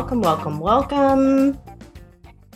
welcome, welcome, welcome.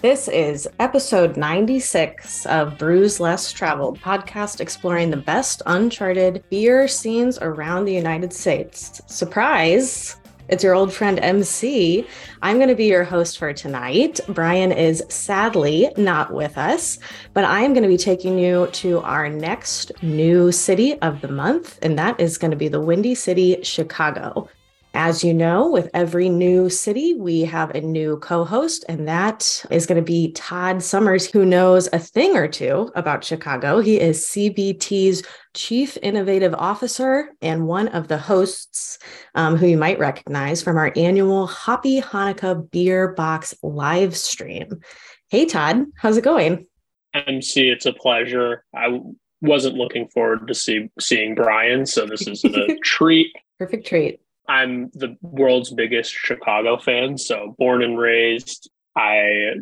This is episode 96 of Brews Less Traveled, podcast exploring the best uncharted beer scenes around the United States. Surprise! It's your old friend MC. I'm going to be your host for tonight. Brian is sadly not with us, but I am going to be taking you to our next new city of the month, and that is going to be the Windy City, Chicago. As you know, with every new city, we have a new co host, and that is going to be Todd Summers, who knows a thing or two about Chicago. He is CBT's Chief Innovative Officer and one of the hosts um, who you might recognize from our annual Hoppy Hanukkah Beer Box live stream. Hey, Todd, how's it going? MC, it's a pleasure. I wasn't looking forward to see seeing Brian, so this is a treat. Perfect treat. I'm the world's biggest Chicago fan. So born and raised, I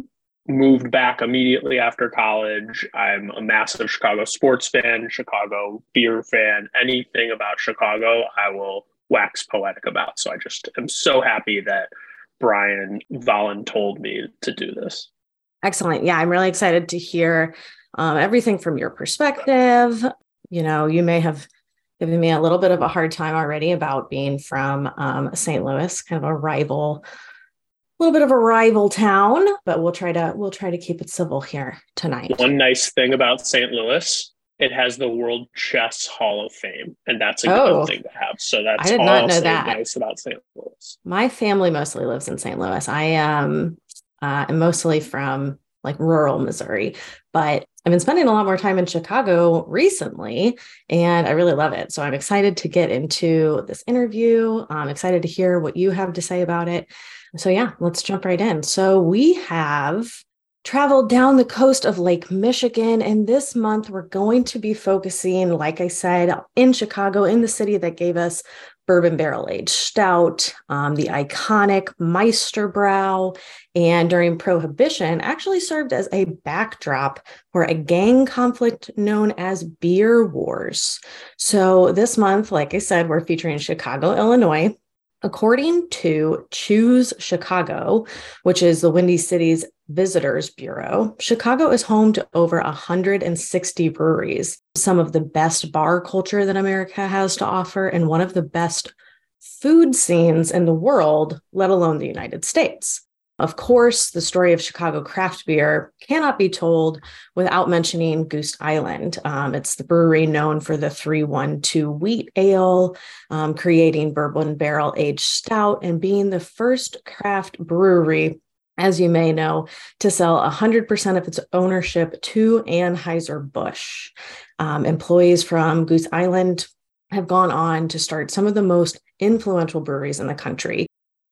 moved back immediately after college. I'm a massive Chicago sports fan, Chicago beer fan. Anything about Chicago, I will wax poetic about. So I just am so happy that Brian Volin told me to do this. Excellent. Yeah, I'm really excited to hear um, everything from your perspective. You know, you may have given me a little bit of a hard time already about being from um, St. Louis, kind of a rival, a little bit of a rival town, but we'll try to we'll try to keep it civil here tonight. One nice thing about St. Louis, it has the World Chess Hall of Fame, and that's a oh, good thing to have. So that's I did not know that. nice about St. Louis. My family mostly lives in St. Louis. I um uh, am mostly from like rural Missouri, but I've been spending a lot more time in Chicago recently, and I really love it. So I'm excited to get into this interview. I'm excited to hear what you have to say about it. So, yeah, let's jump right in. So, we have traveled down the coast of Lake Michigan. And this month, we're going to be focusing, like I said, in Chicago, in the city that gave us bourbon barrel aged stout, um, the iconic Meisterbrau, and during Prohibition actually served as a backdrop for a gang conflict known as Beer Wars. So this month, like I said, we're featuring Chicago, Illinois. According to Choose Chicago, which is the Windy City's Visitors Bureau, Chicago is home to over 160 breweries, some of the best bar culture that America has to offer, and one of the best food scenes in the world, let alone the United States. Of course, the story of Chicago craft beer cannot be told without mentioning Goose Island. Um, it's the brewery known for the 312 wheat ale, um, creating bourbon barrel aged stout, and being the first craft brewery as you may know, to sell 100% of its ownership to Anheuser-Busch. Um, employees from Goose Island have gone on to start some of the most influential breweries in the country.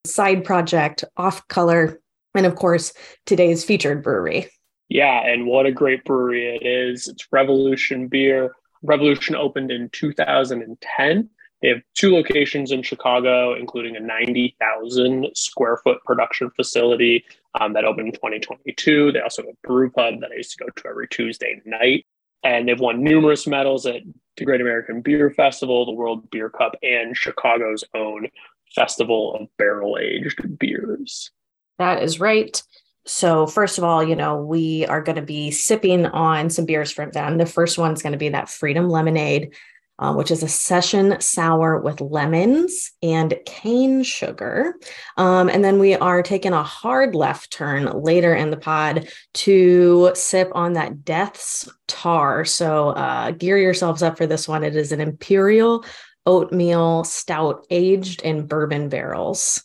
Side project, off color, and of course, today's featured brewery. Yeah, and what a great brewery it is. It's Revolution Beer. Revolution opened in 2010 they have two locations in Chicago, including a 90,000 square foot production facility um, that opened in 2022. They also have a brew pub that I used to go to every Tuesday night. And they've won numerous medals at the Great American Beer Festival, the World Beer Cup, and Chicago's own Festival of Barrel Aged Beers. That is right. So, first of all, you know, we are going to be sipping on some beers from them. The first one's going to be that Freedom Lemonade uh, which is a session sour with lemons and cane sugar. Um, and then we are taking a hard left turn later in the pod to sip on that Deth's Tar. So uh, gear yourselves up for this one. It is an imperial oatmeal stout aged in bourbon barrels.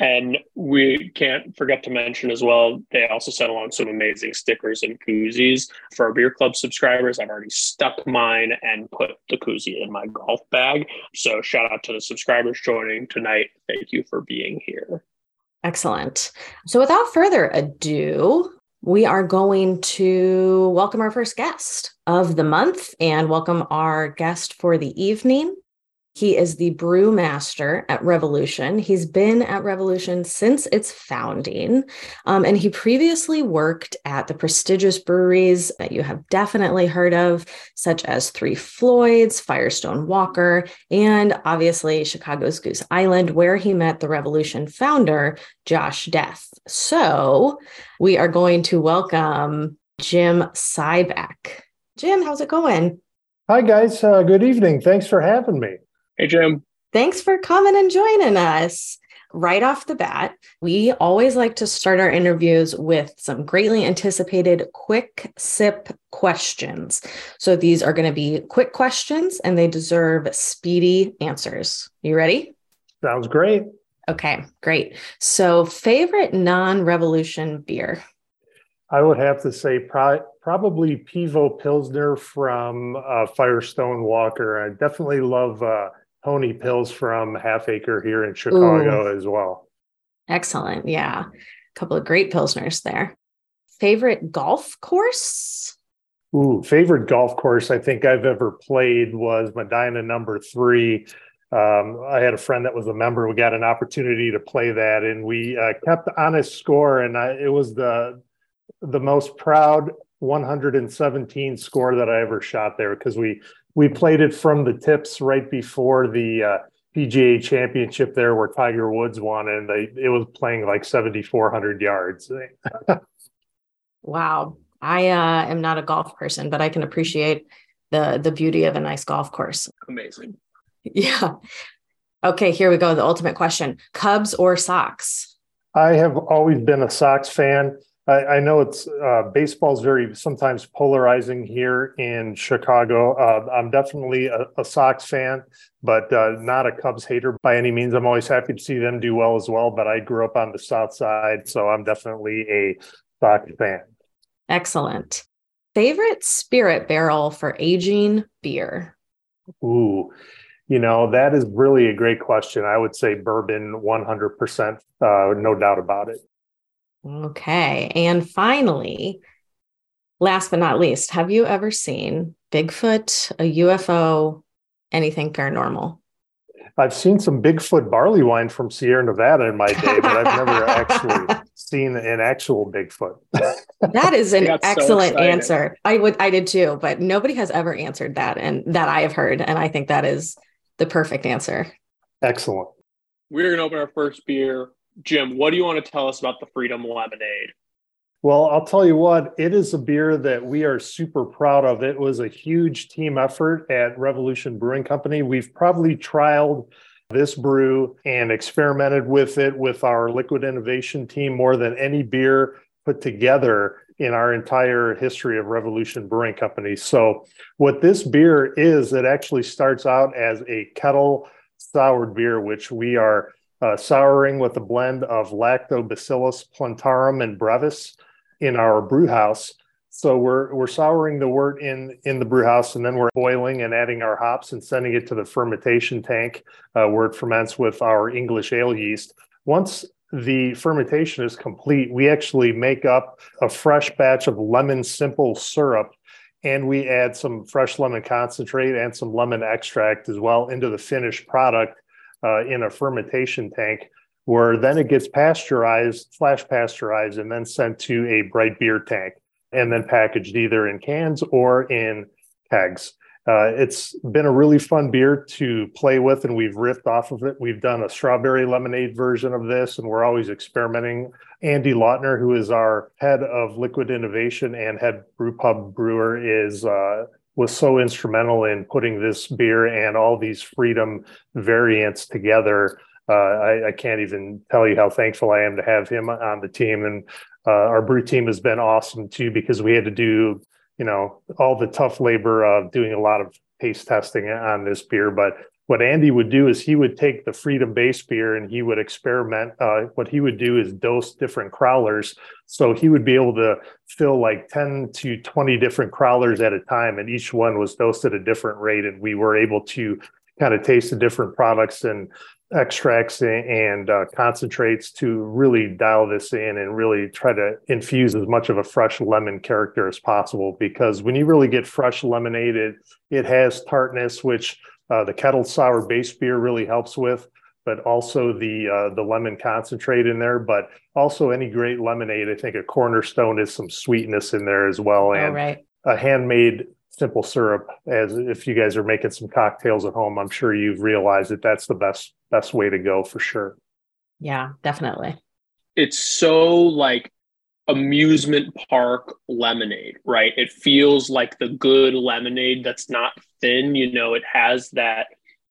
And we can't forget to mention as well, they also sent along some amazing stickers and koozies for our beer club subscribers. I've already stuck mine and put the koozie in my golf bag. So shout out to the subscribers joining tonight. Thank you for being here. Excellent. So without further ado, we are going to welcome our first guest of the month and welcome our guest for the evening. He is the brewmaster at Revolution. He's been at Revolution since its founding. Um, and he previously worked at the prestigious breweries that you have definitely heard of, such as Three Floyds, Firestone Walker, and obviously Chicago's Goose Island, where he met the Revolution founder, Josh Deth. So we are going to welcome Jim Cibak. Jim, how's it going? Hi, guys. Uh, good evening. Thanks for having me. Hey, Jim. Thanks for coming and joining us. Right off the bat, we always like to start our interviews with some greatly anticipated quick sip questions. So these are going to be quick questions and they deserve speedy answers. You ready? Sounds great. Okay, great. So, favorite non revolution beer? I would have to say pro- probably Pivo Pilsner from uh, Firestone Walker. I definitely love uh, Pony Pils from Half Acre here in Chicago Ooh. as well. Excellent. Yeah. A couple of great Pilsners there. Favorite golf course? Ooh, favorite golf course I think I've ever played was Medinah number three. Um, I had a friend that was a member. We got an opportunity to play that, and we uh, kept honest score. And I, it was the the most proud 117 score that I ever shot there because we we played it from the tips right before the uh, PGA Championship there, where Tiger Woods won, and they it was playing like seventy four hundred yards. wow, I uh, am not a golf person, but I can appreciate the the beauty of a nice golf course. Amazing. Yeah. Okay, here we go. The ultimate question: Cubs or Sox? I have always been a Sox fan. I, I know it's uh, baseball is very sometimes polarizing here in Chicago. Uh, I'm definitely a, a, Sox fan, but uh, not a Cubs hater by any means. I'm always happy to see them do well as well. But I grew up on the South Side, so I'm definitely a Sox fan. Excellent. Favorite spirit barrel for aging beer? Ooh, you know, that is really a great question. I would say bourbon 100%, uh, no doubt about it. Okay. And finally, last but not least, have you ever seen Bigfoot, a UFO, anything paranormal? I've seen some Bigfoot barley wine from Sierra Nevada in my day, but I've never actually seen an actual Bigfoot. that is an excellent so answer. I would I did too, but nobody has ever answered that and that I have heard and I think that is the perfect answer. Excellent. We're going to open our first beer Jim, what do you want to tell us about the Freedom Lemonade? Well, I'll tell you what, it is a beer that we are super proud of. It was a huge team effort at Revolution Brewing Company. We've probably trialed this brew and experimented with it with our liquid innovation team more than any beer put together in our entire history of Revolution Brewing Company. So, what this beer is, it actually starts out as a kettle soured beer, which we are uh, souring with a blend of Lactobacillus plantarum and brevis in our brew house. So we're we're souring the wort in in the brew house, and then we're boiling and adding our hops and sending it to the fermentation tank uh, where it ferments with our English ale yeast. Once the fermentation is complete, we actually make up a fresh batch of lemon simple syrup and we add some fresh lemon concentrate and some lemon extract as well into the finished product uh, in a fermentation tank where then it gets pasteurized, flash pasteurized, and then sent to a bright beer tank and then packaged either in cans or in kegs. Uh, it's been a really fun beer to play with, and we've riffed off of it. We've done a strawberry lemonade version of this, and we're always experimenting. Andy Lautner, who is our head of liquid innovation and head brewpub brewer, is uh, was so instrumental in putting this beer and all these freedom variants together. Uh, I, I, can't even tell you how thankful I am to have him on the team. And uh, our brew team has been awesome too because we had to do, you know, all the tough labor of doing a lot of taste testing on this beer. But what Andy would do is he would take the Freedom base beer and he would experiment. Uh, what he would do is dose different crowlers. So he would be able to fill like 10 to 20 different crowlers at a time, and each one was dosed at a different rate. And we were able to kind of taste the different products and extracts and uh, concentrates to really dial this in and really try to infuse as much of a fresh lemon character as possible. Because when you really get fresh lemonade, it, it has tartness, which uh, the kettle sour base beer really helps with, but also the uh, the lemon concentrate in there. But also any great lemonade, I think a cornerstone is some sweetness in there as well, Oh, and right. a handmade simple syrup. As if you guys are making some cocktails at home, I'm sure you've realized that that's the best best way to go for sure. Yeah, definitely. it's so like amusement park lemonade, right? It feels like the good lemonade that's not thin. You know, it has that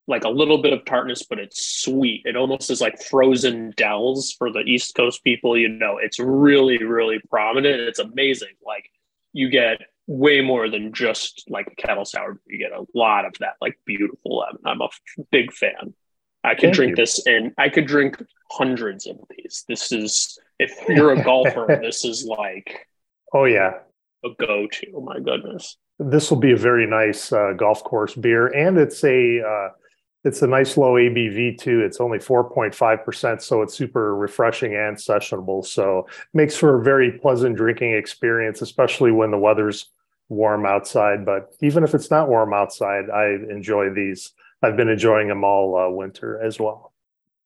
like a little bit of tartness, but it's sweet. It almost is like frozen Del's for the East Coast people. You know, it's really, really prominent. It's amazing. Like you get way more than just like a kettle sour. You get a lot of that like beautiful lemon. I'm a big fan. I could Thank drink you. this and I could drink hundreds of these. This is if you're a golfer, this is like Oh yeah, a go-to. Oh my goodness. This will be a very nice uh, golf course beer, and it's a uh, it's a nice low ABV too. It's only four point five percent, so it's super refreshing and sessionable. So makes for a very pleasant drinking experience, especially when the weather's warm outside. But even if it's not warm outside, I enjoy these. I've been enjoying them all uh, winter as well.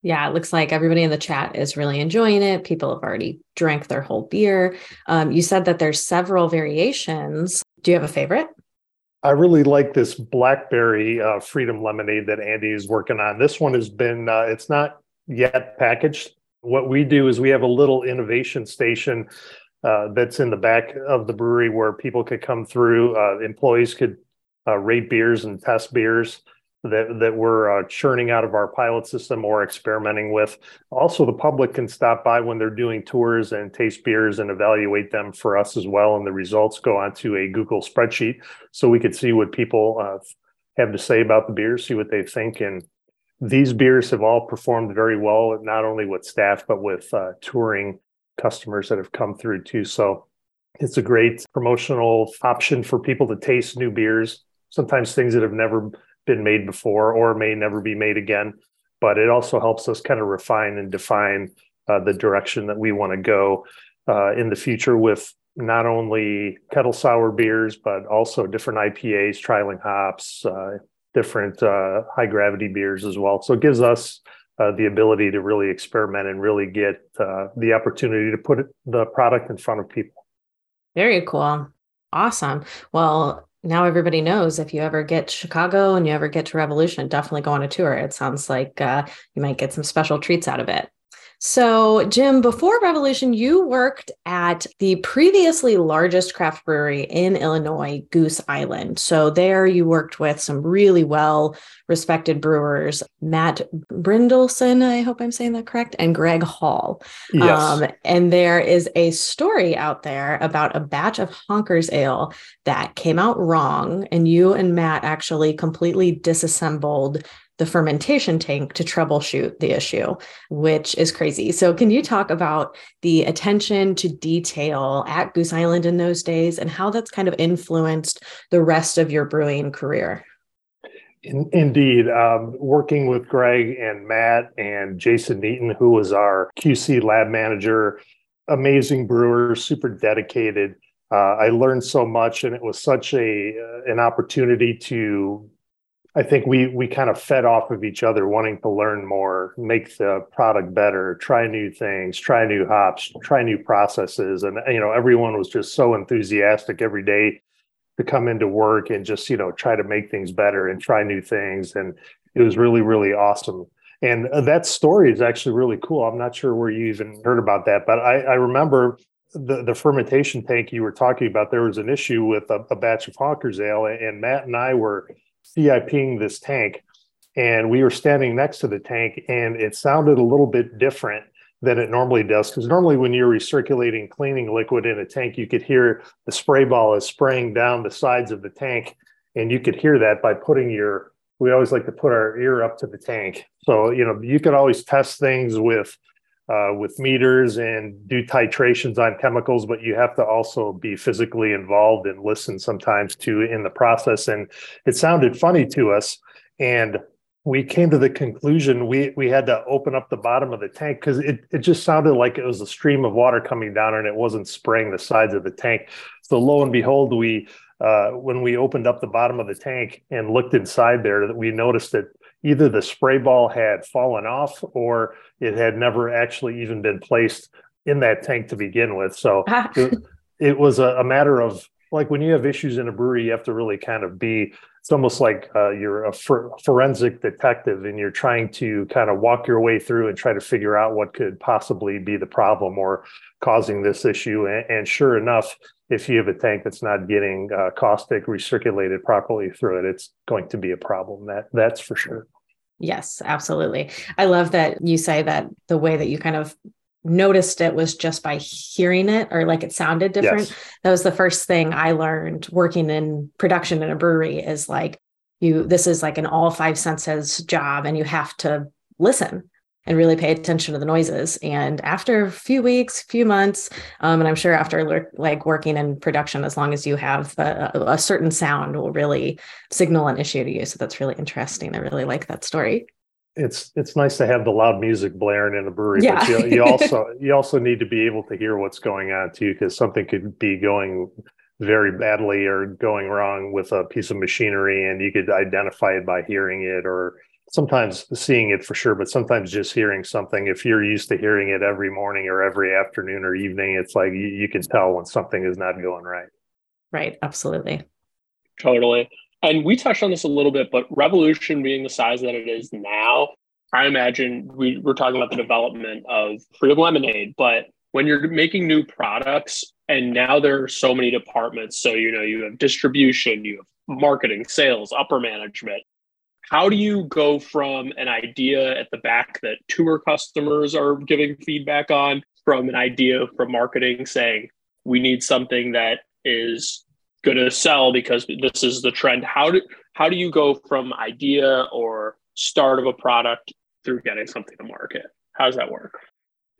Yeah, it looks like everybody in the chat is really enjoying it. People have already drank their whole beer. Um, you said that there's several variations. Do you have a favorite? I really like this blackberry uh, freedom lemonade that Andy is working on. This one has been, uh, it's not yet packaged. What we do is we have a little innovation station uh, that's in the back of the brewery where people could come through. Uh, employees could uh, rate beers and test beers that, that we're uh, churning out of our pilot system or experimenting with. Also, the public can stop by when they're doing tours and taste beers and evaluate them for us as well. And the results go onto a Google spreadsheet so we could see what people uh, have to say about the beers, see what they think. And these beers have all performed very well, not only with staff, but with uh, touring customers that have come through too. So it's a great promotional option for people to taste new beers, sometimes things that have never been made before or may never be made again. But it also helps us kind of refine and define uh, the direction that we want to go uh, in the future with not only kettle sour beers, but also different IPAs, trialing hops, uh, different uh, high gravity beers as well. So it gives us uh, the ability to really experiment and really get uh, the opportunity to put the product in front of people. Very cool. Awesome. Well, now everybody knows if you ever get Chicago and you ever get to Revolution, definitely go on a tour. It sounds like uh, you might get some special treats out of it. So, Jim, before Revolution, you worked at the previously largest craft brewery in Illinois, Goose Island. So, there you worked with some really well respected brewers, Matt Brynildson, I hope I'm saying that correct, and Greg Hall. Yes. Um, and there is a story out there about a batch of Honkers Ale that came out wrong, and you and Matt actually completely disassembled the fermentation tank to troubleshoot the issue, which is crazy. So, can you talk about the attention to detail at Goose Island in those days and how that's kind of influenced the rest of your brewing career? In, indeed, um, working with Greg and Matt and Jason Neaton, who was our QC lab manager, amazing brewer, super dedicated. Uh, I learned so much, and it was such a uh, an opportunity to. I think we we kind of fed off of each other, wanting to learn more, make the product better, try new things, try new hops, try new processes, and you know everyone was just so enthusiastic every day to come into work and just you know try to make things better and try new things. And it was really really awesome. And uh, that story is actually really cool. I'm not sure where you even heard about that but i, I remember the, the fermentation tank you were talking about there was an issue with a, a batch of honkers ale and matt and i were ciping this tank and we were standing next to the tank and it sounded a little bit different than it normally does. Because normally, when you're recirculating cleaning liquid in a tank, you could hear the spray ball is spraying down the sides of the tank, and you could hear that by putting your. We always like to put our ear up to the tank, so you know you could always test things with uh, with meters and do titrations on chemicals, but you have to also be physically involved and listen sometimes to in the process. And it sounded funny to us, and we came to the conclusion we we had to open up the bottom of the tank because it, it just sounded like it was a stream of water coming down and it wasn't spraying the sides of the tank so lo and behold we uh, when we opened up the bottom of the tank and looked inside there, that we noticed that either the spray ball had fallen off or it had never actually even been placed in that tank to begin with. So it, it, was a, a, matter of like when you have issues in a brewery, you have to really kind of be. It's almost like uh, you're a for, forensic detective, and you're trying to kind of walk your way through and try to figure out what could possibly be the problem or causing this issue. And, and sure enough, if you have a tank that's not getting uh, caustic recirculated properly through it, it's going to be a problem. That that's for sure. Yes, absolutely. I love that you say that the way that you kind of noticed it was just by hearing it or like it sounded different. Yes. That was the first thing I learned working in production in a brewery is like you this is like an all five senses job and you have to listen and really pay attention to the noises. And after a few weeks, few months, um, and I'm sure after like working in production, as long as you have a, a, certain sound, will really signal an issue to you. So that's really interesting. I really like that story. It's it's nice to have the loud music blaring in a brewery, yeah. but you, you also you also need to be able to hear what's going on too, because something could be going very badly or going wrong with a piece of machinery, and you could identify it by hearing it or sometimes seeing it for sure, but sometimes just hearing something. If you're used to hearing it every morning or every afternoon or evening, it's like you, you can tell when something is not going right. Right. Absolutely. Totally. And we touched on this a little bit, but Revolution being the size that it is now, I imagine we, we're talking about the development of Freedom Lemonade, but when you're making new products, and now there are so many departments. So, you know, you have distribution, you have marketing, sales, upper management how do you go from an idea at the back that tour customers are giving feedback on from an idea from marketing saying we need something that is going to sell because this is the trend. How do how do you go from idea or start of a product through getting something to market? How does that work?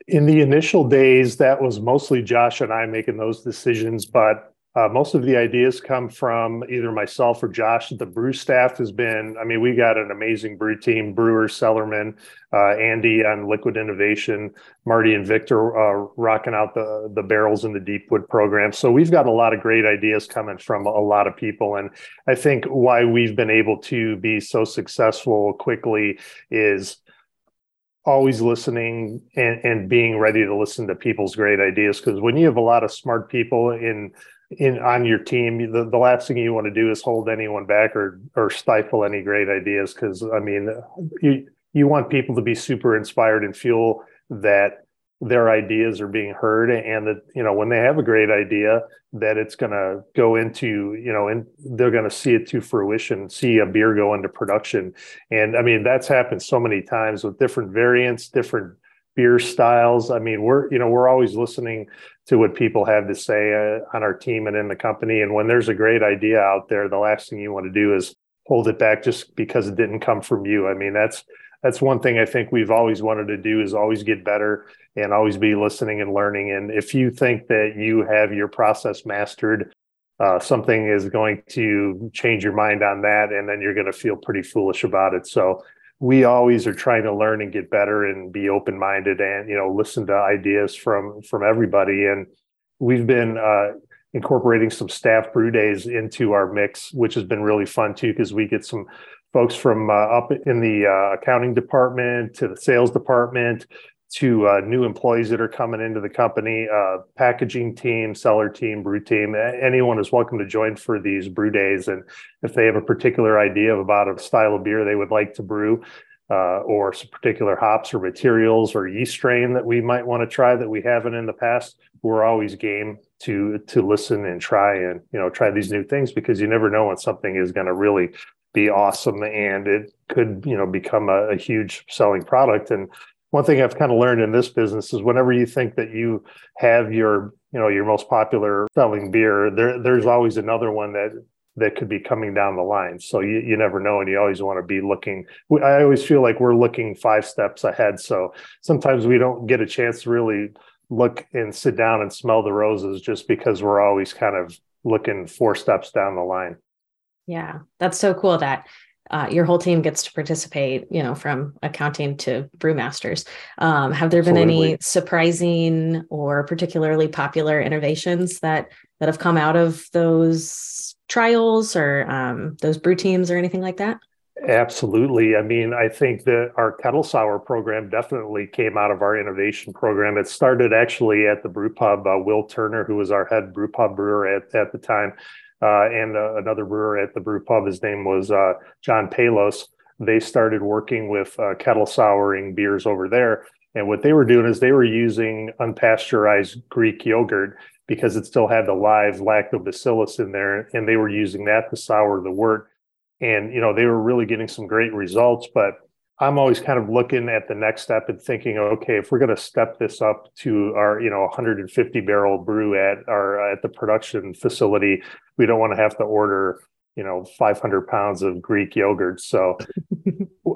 In the initial days that was mostly josh and i making those decisions but uh, most of the ideas come from either myself or Josh. The brew staff has been, I mean, we got an amazing brew team, Brewer, Cellarman, uh, Andy on Liquid Innovation, Marty and Victor uh, rocking out the, the barrels in the Deepwood program. So we've got a lot of great ideas coming from a lot of people. And I think why we've been able to be so successful quickly is always listening and, and being ready to listen to people's great ideas. Because when you have a lot of smart people in in on your team, the, the last thing you want to do is hold anyone back or or stifle any great ideas. Because I mean, you you want people to be super inspired and feel that their ideas are being heard and that you know when they have a great idea that it's going to go into you know and they're going to see it to fruition see a beer go into production and i mean that's happened so many times with different variants different beer styles i mean we're you know we're always listening to what people have to say uh, on our team and in the company. And when there's a great idea out there, the last thing you want to do is hold it back just because it didn't come from you. I mean, that's that's one thing I think we've always wanted to do is always get better and always be listening and learning. And if you think that you have your process mastered, uh, something is going to change your mind on that, and then you're going to feel pretty foolish about it. So we always are trying to learn and get better and be open minded and you know listen to ideas from from everybody. And we've been uh, incorporating some staff brew days into our mix which has been really fun too because we get some folks from uh, up in the uh, accounting department to the sales department to uh, new employees that are coming into the company, uh, packaging team, cellar team, brew team. Anyone is welcome to join for these brew days. And if they have a particular idea about a style of beer they would like to brew, uh, or some particular hops or materials or yeast strain that we might want to try that we haven't in the past, we're always game to to listen and try and you know try these new things because you never know when something is going to really be awesome and it could you know become a, a huge selling product and one thing I've kind of learned in this business is whenever you think that you have your, you know, your most popular selling beer, there there's always another one that that could be coming down the line. So you, you never know, and you always want to be looking. I always feel like we're looking five steps ahead. So sometimes we don't get a chance to really look and sit down and smell the roses just because we're always kind of looking four steps down the line. Yeah, that's so cool that uh, your whole team gets to participate, you know, from accounting to brewmasters. Um, have there been Absolutely. any surprising or particularly popular innovations that that have come out of those trials or um, those brew teams or anything like that? Absolutely. I mean, I think that our kettle sour program definitely came out of our innovation program. It started actually at the brew pub. Uh, Will Turner, who was our head brew pub brewer at, at the time, uh, and uh, another brewer at the brew pub, his name was uh, John Palos. They started working with uh, kettle souring beers over there. And what they were doing is they were using unpasteurized Greek yogurt because it still had the live lactobacillus in there. And they were using that to sour the wort and you know they were really getting some great results but i'm always kind of looking at the next step and thinking okay if we're going to step this up to our you know 150 barrel brew at our at the production facility we don't want to have to order you know 500 pounds of greek yogurt so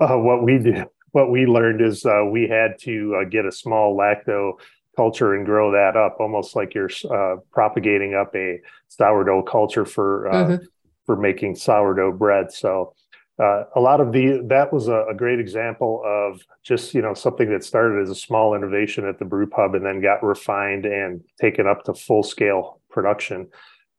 uh, what we did what we learned is uh, we had to uh, get a small lacto culture and grow that up almost like you're uh, propagating up a sourdough culture for uh, mm-hmm for making sourdough bread. So uh, a lot of the that was a, a, great example of just you know something that started as a small innovation at the brew pub and then got refined and taken up to full scale production.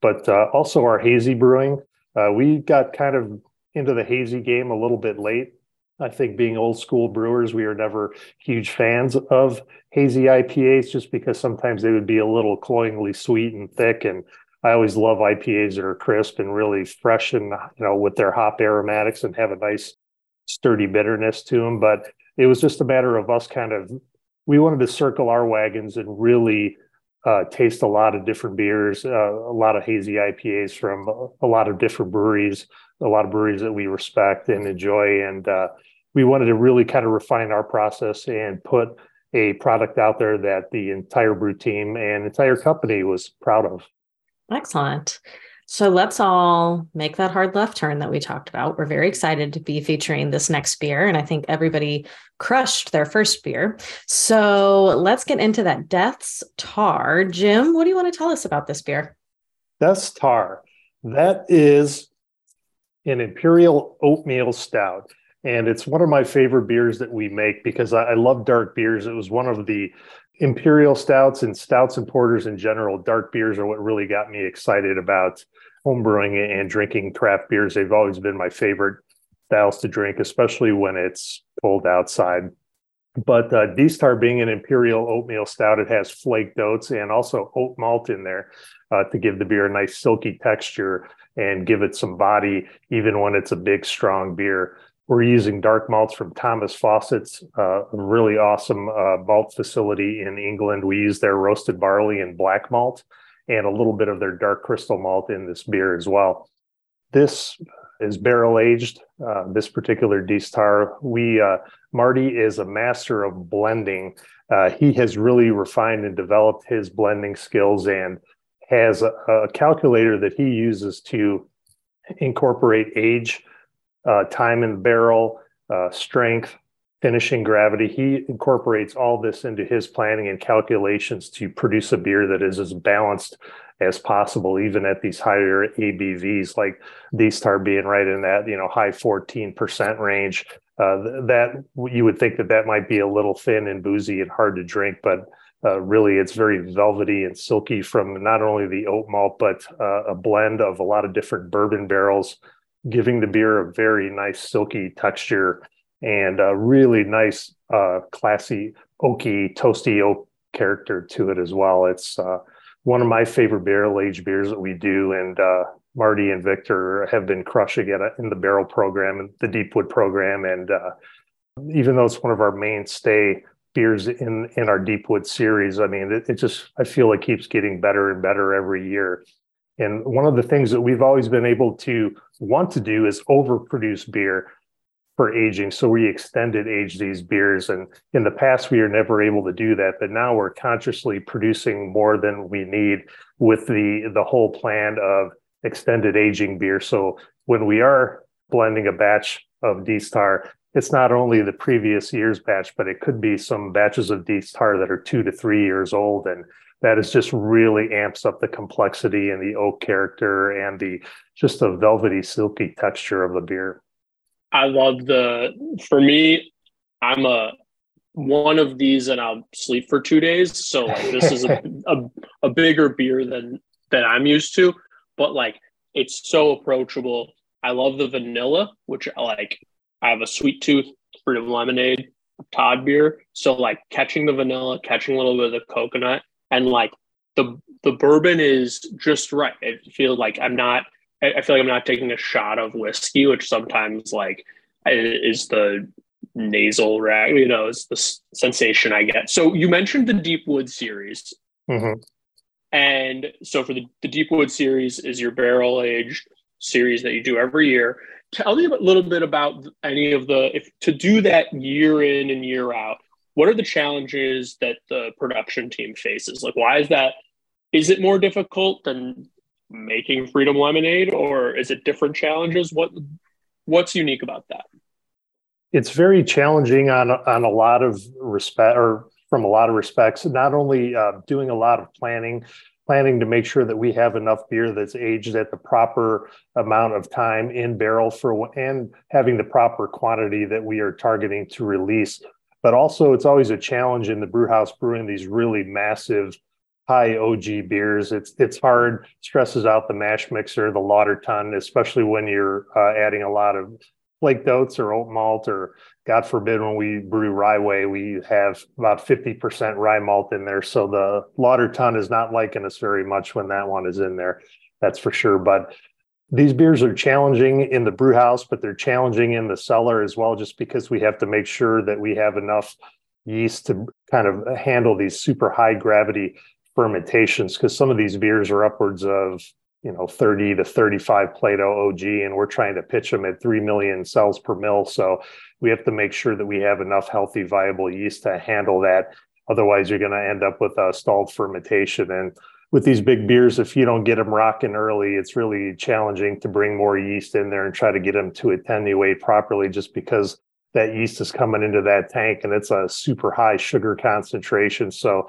But uh, also our hazy brewing, uh, we got kind of into the hazy game a little bit late. I think being old school brewers, we were never huge fans of hazy IPAs just because sometimes they would be a little cloyingly sweet and thick and I always love IPAs that are crisp and really fresh and you know with their hop aromatics and have a nice sturdy bitterness to them. But it was just a matter of us kind of we wanted to circle our wagons and really uh, taste a lot of different beers, uh, a lot of hazy IPAs from a lot of different breweries, a lot of breweries that we respect and enjoy. And uh, we wanted to really kind of refine our process and put a product out there that the entire brew team and entire company was proud of. Excellent. So let's all make that hard left turn that we talked about. We're very excited to be featuring this next beer. And I think everybody crushed their first beer. So let's get into that Deth's Tar. Jim, what do you want to tell us about this beer? Deth's Tar. That is an Imperial Oatmeal Stout. And it's one of my favorite beers that we make because I, I love dark beers. It was one of the imperial stouts and stouts and porters in general, dark beers are what really got me excited about homebrewing and drinking craft beers. They've always been my favorite styles to drink, especially when it's cold outside. But uh, D-Star being an imperial oatmeal stout, it has flaked oats and also oat malt in there uh, to give the beer a nice silky texture and give it some body, even when it's a big, strong beer. We're using dark malts from Thomas Fawcett's, uh, really awesome uh, malt facility in England. We use their roasted barley and black malt and a little bit of their dark crystal malt in this beer as well. This is barrel aged. Uh, this particular D-Star, we uh, Marty is a master of blending. Uh, he has really refined and developed his blending skills and has a, a calculator that he uses to incorporate age uh, time in the barrel, uh, strength, finishing gravity. He incorporates all this into his planning and calculations to produce a beer that is as balanced as possible, even at these higher ABVs, like D-Star being right in that you know high 14% range. Uh, that you would think that that might be a little thin and boozy and hard to drink, but uh, really it's very velvety and silky from not only the oat malt but uh, a blend of a lot of different bourbon barrels giving the beer a very nice silky texture and a really nice uh, classy oaky toasty oak character to it as well. It's uh, one of my favorite barrel aged beers that we do and uh, marty and victor have been crushing it in the barrel program and the deepwood program. And uh, even though it's one of our mainstay beers in in our deepwood series i mean it, it just i feel it keeps getting better and better every year. And one of the things that we've always been able to want to do is overproduce beer for aging. So we extended age these beers. And in the past, we were never able to do that. But now we're consciously producing more than we need with the, the whole plan of extended aging beer. So when we are blending a batch of D Star, it's not only the previous year's batch, but it could be some batches of D Star that are two to three years old. And that is just really amps up the complexity and the oak character and the just the velvety, silky texture of the beer. I love the. For me, I'm a one of these, and I'll sleep for two days. So like, this is a, a, a bigger beer than that I'm used to, but like it's so approachable. I love the vanilla, which I like. I have a sweet tooth, freedom lemonade, Todd beer. So like catching the vanilla, catching a little bit of the coconut, and like the the bourbon is just right. It feels like I'm not. I feel like I'm not taking a shot of whiskey, which sometimes like is the nasal rag. You know, is the sensation I get. So you mentioned the Deepwood series. Mm-hmm. And so for the, the Deepwood series is your barrel aged series that you do every year. Tell me a little bit about any of the if to do that year in and year out. What are the challenges that the production team faces? Like, why is that? Is it more difficult than making Freedom Lemonade, or is it different challenges? What what's unique about that? It's very challenging on on a lot of respect, or from a lot of respects. Not only uh, doing a lot of planning, planning to make sure that we have enough beer that's aged at the proper amount of time in barrel for and having the proper quantity that we are targeting to release. But also, it's always a challenge in the brew house brewing these really massive high OG beers. It's it's hard, stresses out the mash mixer, the lauter tun, especially when you're uh, adding a lot of flaked oats or oat malt, or God forbid, when we brew rye whey, we have about 50% rye malt in there. So the lauter tun is not liking us very much when that one is in there. That's for sure. But these beers are challenging in the brew house, but they're challenging in the cellar as well, just because we have to make sure that we have enough yeast to kind of handle these super high gravity fermentations. Because some of these beers are upwards of you know 30 to 35 plato og and we're trying to pitch them at 3 million cells per mill so we have to make sure that we have enough healthy viable yeast to handle that otherwise you're going to end up with a stalled fermentation and with these big beers if you don't get them rocking early it's really challenging to bring more yeast in there and try to get them to attenuate properly just because that yeast is coming into that tank and it's a super high sugar concentration. So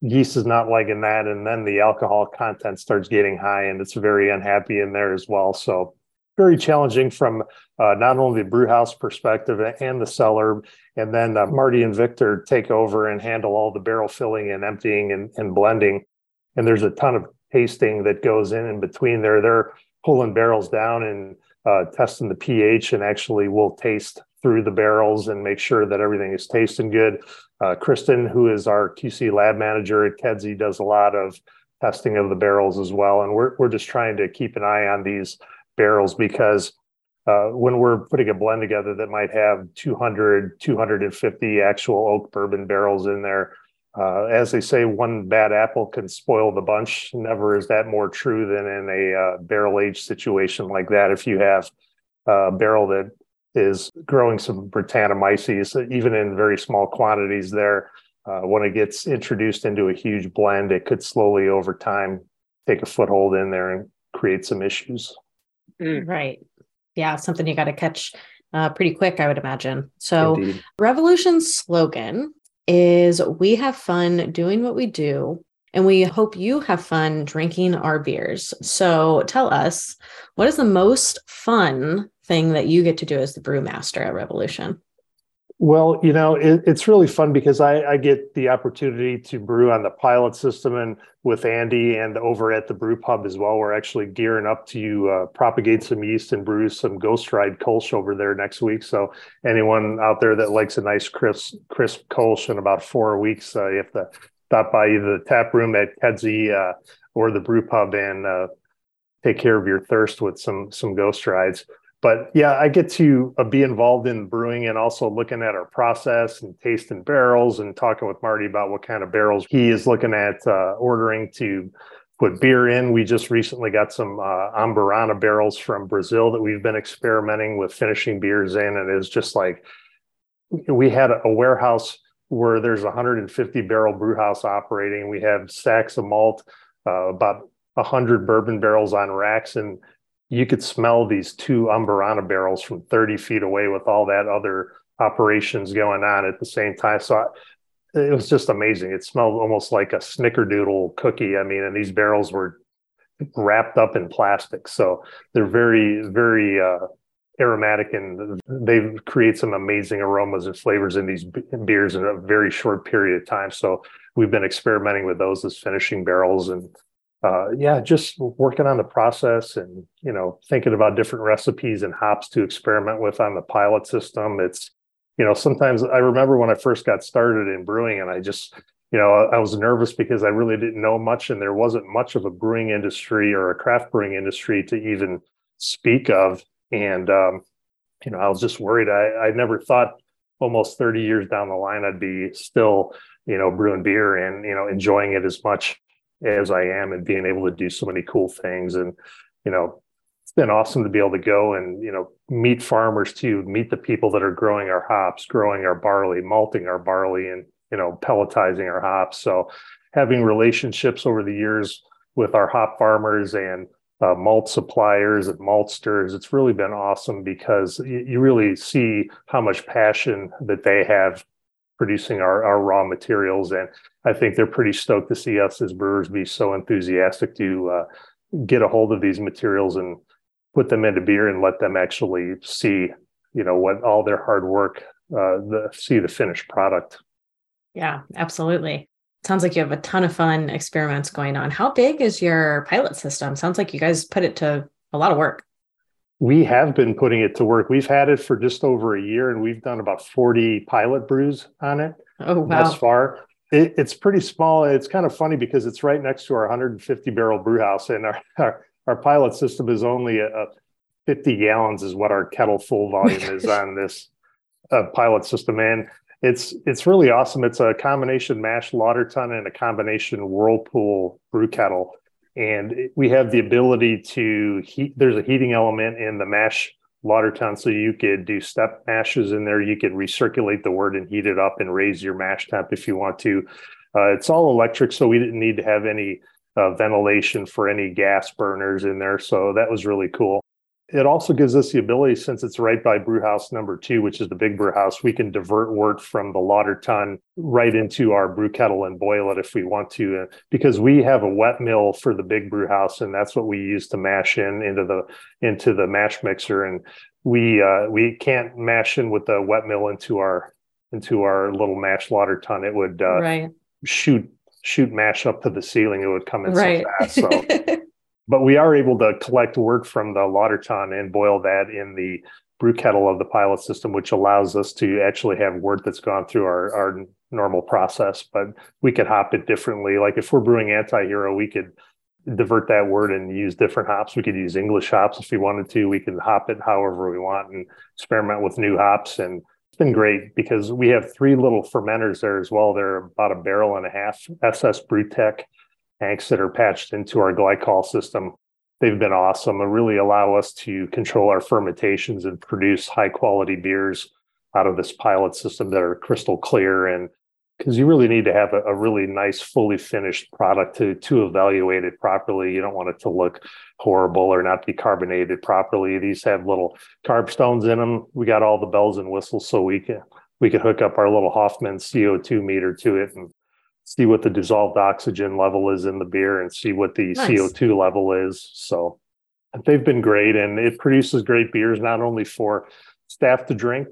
yeast is not liking that and then the alcohol content starts getting high and it's very unhappy in there as well. So very challenging from uh, not only the brew house perspective and the cellar and then uh, marty and victor take over and handle all the barrel filling and emptying and, and blending and there's a ton of tasting that goes in in between there they're pulling barrels down and uh, testing the ph and actually we'll taste through the barrels and make sure that everything is tasting good uh, Kristen, who is our QC lab manager at Kedzie, does a lot of testing of the barrels as well. And we're, we're just trying to keep an eye on these barrels because uh, when we're putting a blend together that might have 200, 250 actual oak bourbon barrels in there, uh, as they say, one bad apple can spoil the bunch. Never is that more true than in a uh, barrel aged situation like that. If you have a barrel that is growing some Brettanomyces, even in very small quantities there. Uh, when it gets introduced into a huge blend, it could slowly over time take a foothold in there and create some issues. Mm. Right. Yeah, something you got to catch uh, pretty quick, I would imagine. So, Indeed. Revolution's slogan is We have fun doing what we do, and we hope you have fun drinking our beers. So, tell us what is the most fun thing that you get to do as the brewmaster at Revolution? Well, you know, it, it's really fun because I, I, get the opportunity to brew on the pilot system and with Andy and over at the brew pub as well. We're actually gearing up to uh, propagate some yeast and brew some Ghost Ride Kolsch over there next week. So anyone out there that likes a nice crisp, crisp Kolsch in about four weeks, uh, you have to stop by either the tap room at Kedzie uh, or the brew pub and uh, take care of your thirst with some some Ghost Rides but yeah, I get to uh, be involved in brewing and also looking at our process and tasting barrels and talking with Marty about what kind of barrels he is looking at uh, ordering to put beer in. We just recently got some uh, Amburana barrels from Brazil that we've been experimenting with finishing beers in, and it's just like we had a warehouse where there's 150 barrel brew house operating. We have stacks of malt, uh, about 100 bourbon barrels on racks, and you could smell these two Amburana barrels from 30 feet away with all that other operations going on at the same time. So I, it was just amazing. It smelled almost like a snickerdoodle cookie. I mean, and these barrels were wrapped up in plastic. So they're very, very uh, aromatic and they create some amazing aromas and flavors in these beers in a very short period of time. So we've been experimenting with those as finishing barrels and uh, yeah, just working on the process and you know thinking about different recipes and hops to experiment with on the pilot system. It's you know sometimes I remember when I first got started in brewing, and I just you know I was nervous because I really didn't know much, and there wasn't much of a brewing industry or a craft brewing industry to even speak of. And um, you know I was just worried. I I never thought almost 30 years down the line I'd be still you know brewing beer and you know enjoying it as much as I am and being able to do so many cool things. And, you know, it's been awesome to be able to go and, you know, meet farmers too, meet the people that are growing our hops, growing our barley, malting our barley, and, you know, pelletizing our hops. So having relationships over the years with our hop farmers and uh, malt suppliers and maltsters, it's really been awesome because you, you really see how much passion that they have producing our, our raw materials. And I think they're pretty stoked to see us as brewers be so enthusiastic to uh, get a hold of these materials and put them into beer and let them actually see, you know, what all their hard work, uh, the, see the finished product. Yeah, absolutely. Sounds like you have a ton of fun experiments going on. How big is your pilot system? Sounds like you guys put it to a lot of work we have been putting it to work. We've had it for just over a year and we've done about 40 pilot brews on it oh, wow. thus far. It, it's pretty small. It's kind of funny because it's right next to our 150 barrel brew house and our, our, our pilot system is only a, a 50 gallons is what our kettle full volume is on this uh, pilot system. And it's it's really awesome. It's a combination mash lauter tun and a combination whirlpool brew kettle and we have the ability to heat there's a heating element in the mash lauter tun so you could do step mashes in there. You could recirculate the wort and heat it up and raise your mash temp if you want to. Uh, it's all electric so we didn't need to have any uh, ventilation for any gas burners in there so that was really cool it also gives us the ability, since it's right by brew house number two, which is the big brew house, we can divert wort from the lauter tun right into our brew kettle and boil it if we want to. Uh, because we have a wet mill for the big brew house, and that's what we use to mash in into the into the mash mixer. And we uh, we can't mash in with the wet mill into our into our little mash lauter tun. It would uh, right. shoot shoot mash up to the ceiling. It would come in right. so fast. So but we are able to collect wort from the lauter tun and boil that in the brew kettle of the pilot system, which allows us to actually have wort that's gone through our, our normal process. But we could hop it differently. Like if we're brewing anti-hero, we could divert that wort and use different hops. We could use English hops if we wanted to. We can hop it however we want and experiment with new hops. And it's been great because we have three little fermenters there as well. They're about a barrel and a half SS Brewtech tanks that are patched into our glycol system. They've been awesome and really allow us to control our fermentations and produce high quality beers out of this pilot system that are crystal clear. And because you really need to have a, a, really nice fully finished product to to evaluate it properly. You don't want it to look horrible or not be carbonated properly. These have little carb stones in them we got all the bells and whistles so we can we could hook up our little hoffman co2 meter to it and see what the dissolved oxygen level is in the beer and see what the nice. CO2 level is. So they've been great and it produces great beers, not only for staff to drink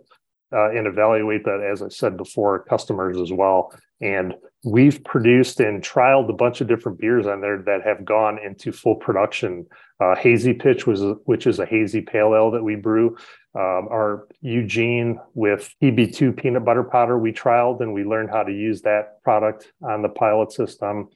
uh, and evaluate that, as I said before, customers as well. And we've produced and trialed a bunch of different beers on there that have gone into full production. Uh, hazy Pitch was, which is a hazy pale ale that we brew. Um, our Eugene with PB2 peanut butter powder we trialed and we learned how to use that product on the pilot system.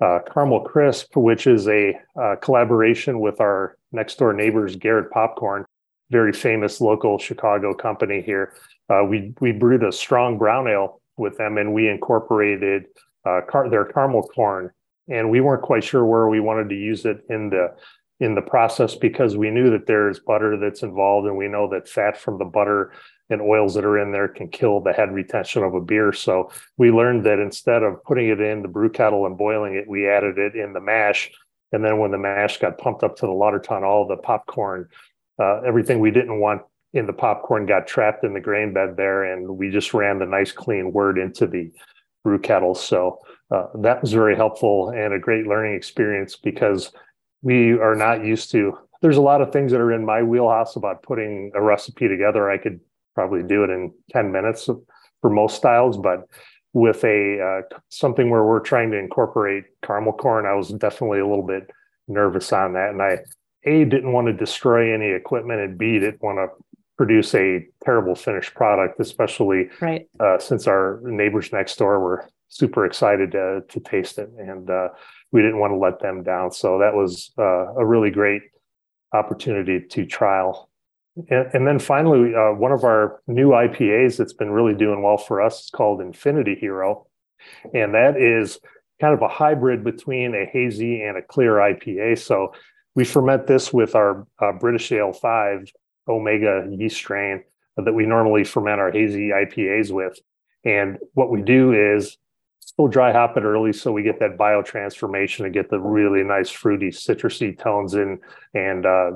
Uh, Caramel Crisp, which is a uh, collaboration with our next door neighbors, Garrett Popcorn, very famous local Chicago company here. Uh, we we brewed a strong brown ale with them, and we incorporated uh, car- their caramel corn. And we weren't quite sure where we wanted to use it in the in the process because we knew that there's butter that's involved and we know that fat from the butter and oils that are in there can kill the head retention of a beer. So we learned that instead of putting it in the brew kettle and boiling it, we added it in the mash. And then when the mash got pumped up to the lauter tun, all the popcorn, uh, everything we didn't want in the popcorn got trapped in the grain bed there. And we just ran the nice clean wort into the brew kettle. So uh, that was very helpful and a great learning experience because we are not used to. There's a lot of things that are in my wheelhouse about putting a recipe together. I could probably do it in 10 minutes for most styles, but with a uh, something where we're trying to incorporate caramel corn, I was definitely a little bit nervous on that. And I, A, didn't want to destroy any equipment, and B, didn't want to produce a terrible finished product, especially right. uh, since our neighbors next door were super excited to, to taste it. And uh, we didn't want to let them down. So that was uh, a really great opportunity to trial. And, and then finally, uh, one of our new IPAs that's been really doing well for us is called Infinity Hero. And that is kind of a hybrid between a hazy and a clear IPA. So we ferment this with our uh, British Ale 5 Omega yeast strain that we normally ferment our hazy IPAs with. And what we do is still dry hop it early so we get that biotransformation and get the really nice fruity citrusy tones in and uh,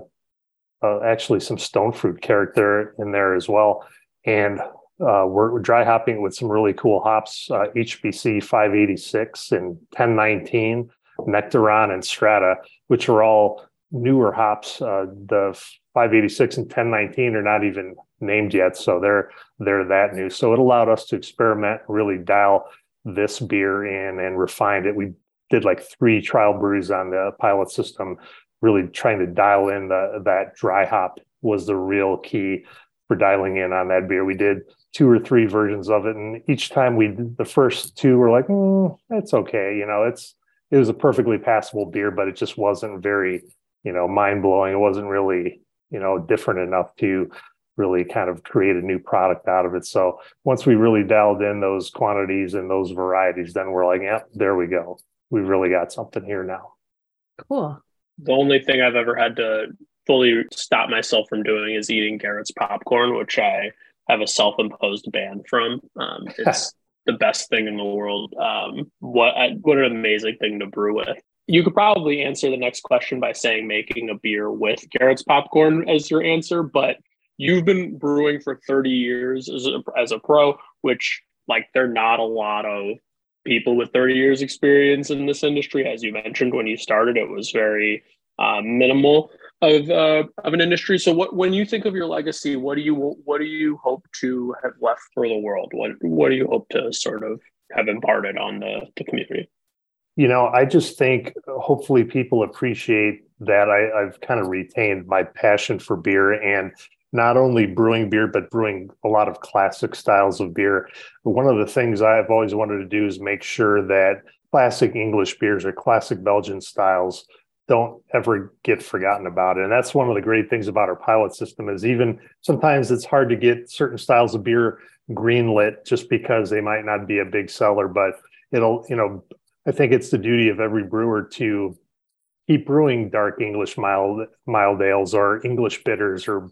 uh, actually some stone fruit character in there as well. And uh, we're, dry hopping it with some really cool hops, uh, HBC 586 and 1019, Nectaron and Strata, which are all newer hops. Uh, the 586 and 1019 are not even named yet, so they're they're that new. So it allowed us to experiment, really dial this beer in and refine it. We did like three trial brews on the pilot system, really trying to dial in the, that dry hop was the real key for dialing in on that beer. We did two or three versions of it, and each time we the first two were like, mm, it's okay, you know, it's it was a perfectly passable beer, but it just wasn't very, you know, mind blowing. It wasn't really, you know, different enough to really kind of create a new product out of it. So once we really dialed in those quantities and those varieties, then we're like, yeah, there we go. We've really got something here now. Cool. The only thing I've ever had to fully stop myself from doing is eating Garrett's popcorn, which I have a self-imposed ban from. Um, it's the best thing in the world. Um, what what an amazing thing to brew with. You could probably answer the next question by saying making a beer with Garrett's popcorn as your answer, but you've been brewing for 30 years as a, as a pro, which like there are not a lot of people with 30 years experience in this industry. As you mentioned, when you started, it was very uh, minimal of uh, of an industry. So, what when you think of your legacy, what do you what do you hope to have left for the world? What what do you hope to sort of have imparted on the, the community? You know, I just think uh, hopefully people appreciate that I, I've kind of retained my passion for beer and not only brewing beer, but brewing a lot of classic styles of beer. One of the things I've always wanted to do is make sure that classic English beers or classic Belgian styles don't ever get forgotten about. And that's one of the great things about our pilot system is even sometimes it's hard to get certain styles of beer greenlit just because they might not be a big seller, but it'll, you know, I think it's the duty of every brewer to keep brewing dark English mild mild ales or English bitters or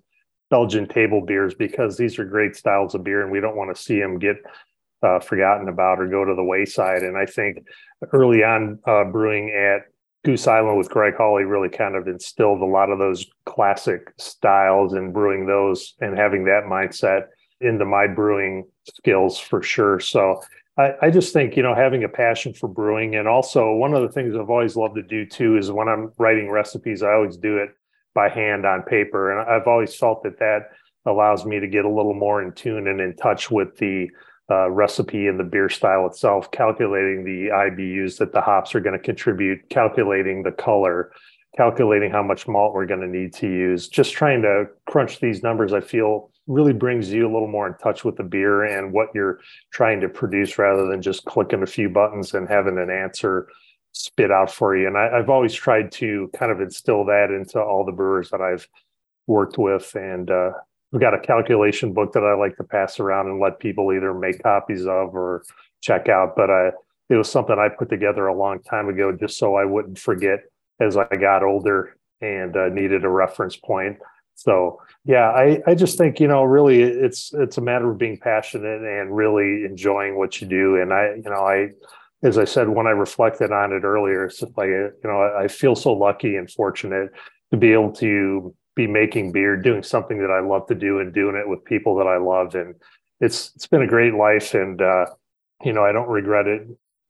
Belgian table beers because these are great styles of beer and we don't want to see them get uh, forgotten about or go to the wayside. And I think early on, uh, brewing at Goose Island with Greg Hawley really kind of instilled a lot of those classic styles and brewing those and having that mindset into my brewing skills for sure. So I, I, just think, you know, having a passion for brewing and also one of the things I've always loved to do too is when I'm writing recipes, I always do it by hand on paper. And I've always felt that that allows me to get a little more in tune and in touch with the uh, recipe and the beer style itself, calculating the IBUs that the hops are going to contribute, calculating the color, calculating how much malt we're going to need to use. Just trying to crunch these numbers, I feel really brings you a little more in touch with the beer and what you're trying to produce rather than just clicking a few buttons and having an answer spit out for you. And I, have always tried to kind of instill that into all the brewers that I've worked with. And uh, we've got a calculation book that I like to pass around and let people either make copies of or check out. But I, it was something I put together a long time ago just so I wouldn't forget as I got older and uh, needed a reference point. So yeah, I, I just think, you know, really it's it's a matter of being passionate and really enjoying what you do. And I, you know, I as I said when I reflected on it earlier, it's just like you know I feel so lucky and fortunate to be able to be making beer, doing something that I love to do, and doing it with people that I love, and it's it's been a great life, and uh, you know I don't regret it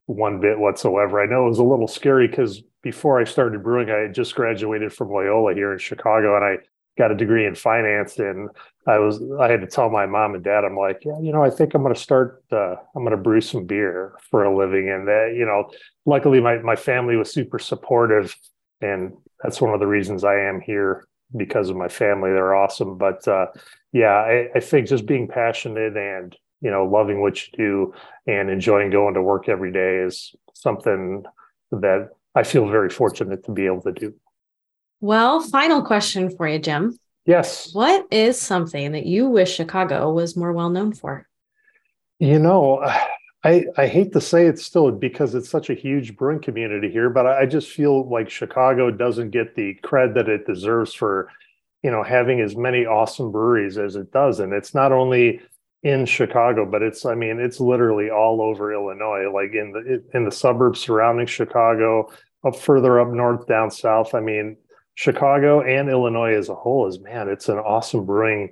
one bit whatsoever. I know it was a little scary because before I started brewing, I had just graduated from Loyola here in Chicago, and I got a degree in finance and I was I had to tell my mom and dad I'm like yeah you know I think I'm going to start uh, I'm going to brew some beer for a living. And that you know luckily my my family was super supportive and that's one of the reasons I am here because of my family. They're awesome. But uh, yeah I, I think just being passionate and you know loving what you do and enjoying going to work every day is something that I feel very fortunate to be able to do. Well, final question for you, Jim. Yes. What is something that you wish Chicago was more well known for? You know, I I hate to say it still because it's such a huge brewing community here, but I just feel like Chicago doesn't get the cred that it deserves for, you know, having as many awesome breweries as it does. And it's not only in Chicago, but it's I mean it's literally all over Illinois, like in the in the suburbs surrounding Chicago, up further up north, down south. I mean, Chicago and Illinois as a whole is man, it's an awesome brewing.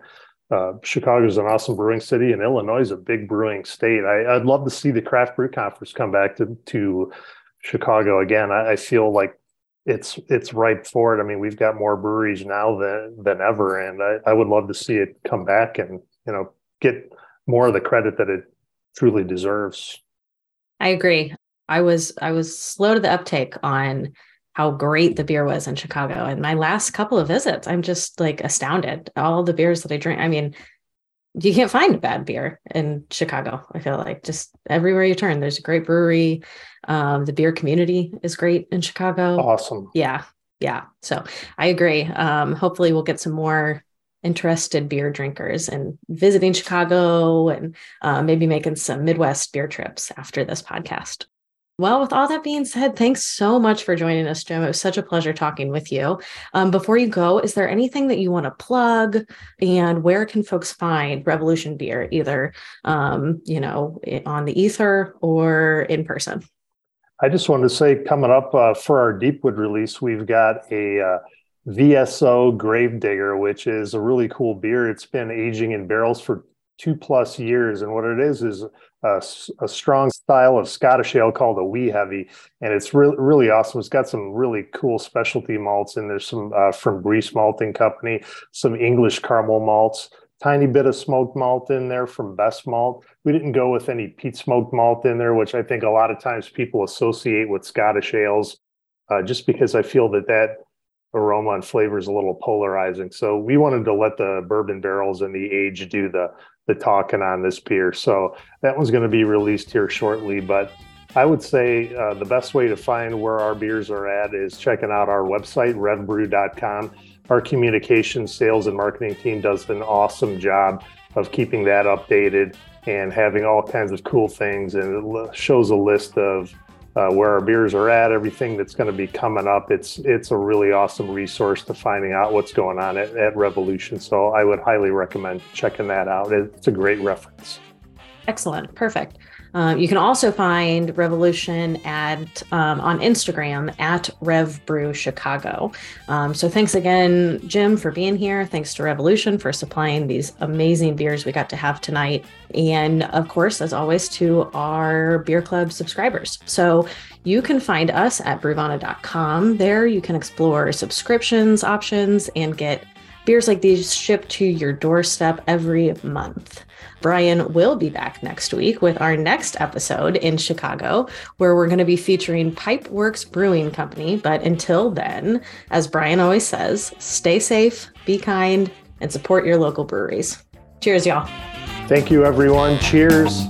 Uh, Chicago is an awesome brewing city, and Illinois is a big brewing state. I, would love to see the craft brew conference come back to to Chicago again. I, I feel like it's it's ripe for it. I mean, we've got more breweries now than than ever, and I, I would love to see it come back and you know get more of the credit that it truly deserves. I agree. I was I was slow to the uptake on how great the beer was in Chicago. And my last couple of visits, I'm just like astounded. All the beers that I drink. I mean, you can't find bad beer in Chicago. I feel like just everywhere you turn, there's a great brewery. Um, the beer community is great in Chicago. Awesome. Yeah. Yeah. So I agree. Um, hopefully we'll get some more interested beer drinkers and visiting Chicago and uh, maybe making some Midwest beer trips after this podcast. Well, with all that being said, thanks so much for joining us, Jim. It was such a pleasure talking with you. Um, before you go, is there anything that you want to plug, and where can folks find Revolution Beer, either um, you know on the ether or in person? I just wanted to say, coming up uh, for our Deepwood release, we've got a uh, VSO Gravedigger, which is a really cool beer. It's been aging in barrels for two plus years. And what it is is a, a strong style of Scottish ale called a wee heavy. And it's really, really awesome. It's got some really cool specialty malts and there's some uh, from Briess Malting Company, some English caramel malts, tiny bit of smoked malt in there from Best Malt. We didn't go with any peat smoked malt in there, which I think a lot of times people associate with Scottish ales, uh, just because I feel that that aroma and flavor is a little polarizing. So we wanted to let the bourbon barrels and the age do the the talking on this beer. So that one's going to be released here shortly. But I would say uh, the best way to find where our beers are at is checking out our website, revbrew.com. Our communication, sales, and marketing team does an awesome job of keeping that updated and having all kinds of cool things. And it shows a list of uh, where our beers are at, everything that's going to be coming up. It's it's a really awesome resource to finding out what's going on at, at Revolution. So I would highly recommend checking that out. It's a great reference. Excellent, perfect. Um, you can also find Revolution at um, on Instagram at Rev Brew Chicago. Um, so thanks again, Jim, for being here. Thanks to Revolution for supplying these amazing beers we got to have tonight, and of course, as always, to our beer club subscribers. So you can find us at Brewvana.com. There, you can explore subscriptions options and get beers like these shipped to your doorstep every month. Brian will be back next week with our next episode in Chicago, where we're going to be featuring Pipeworks Brewing Company. But until then, as Brian always says, stay safe, be kind, and support your local breweries. Cheers, y'all. Thank you, everyone. Cheers.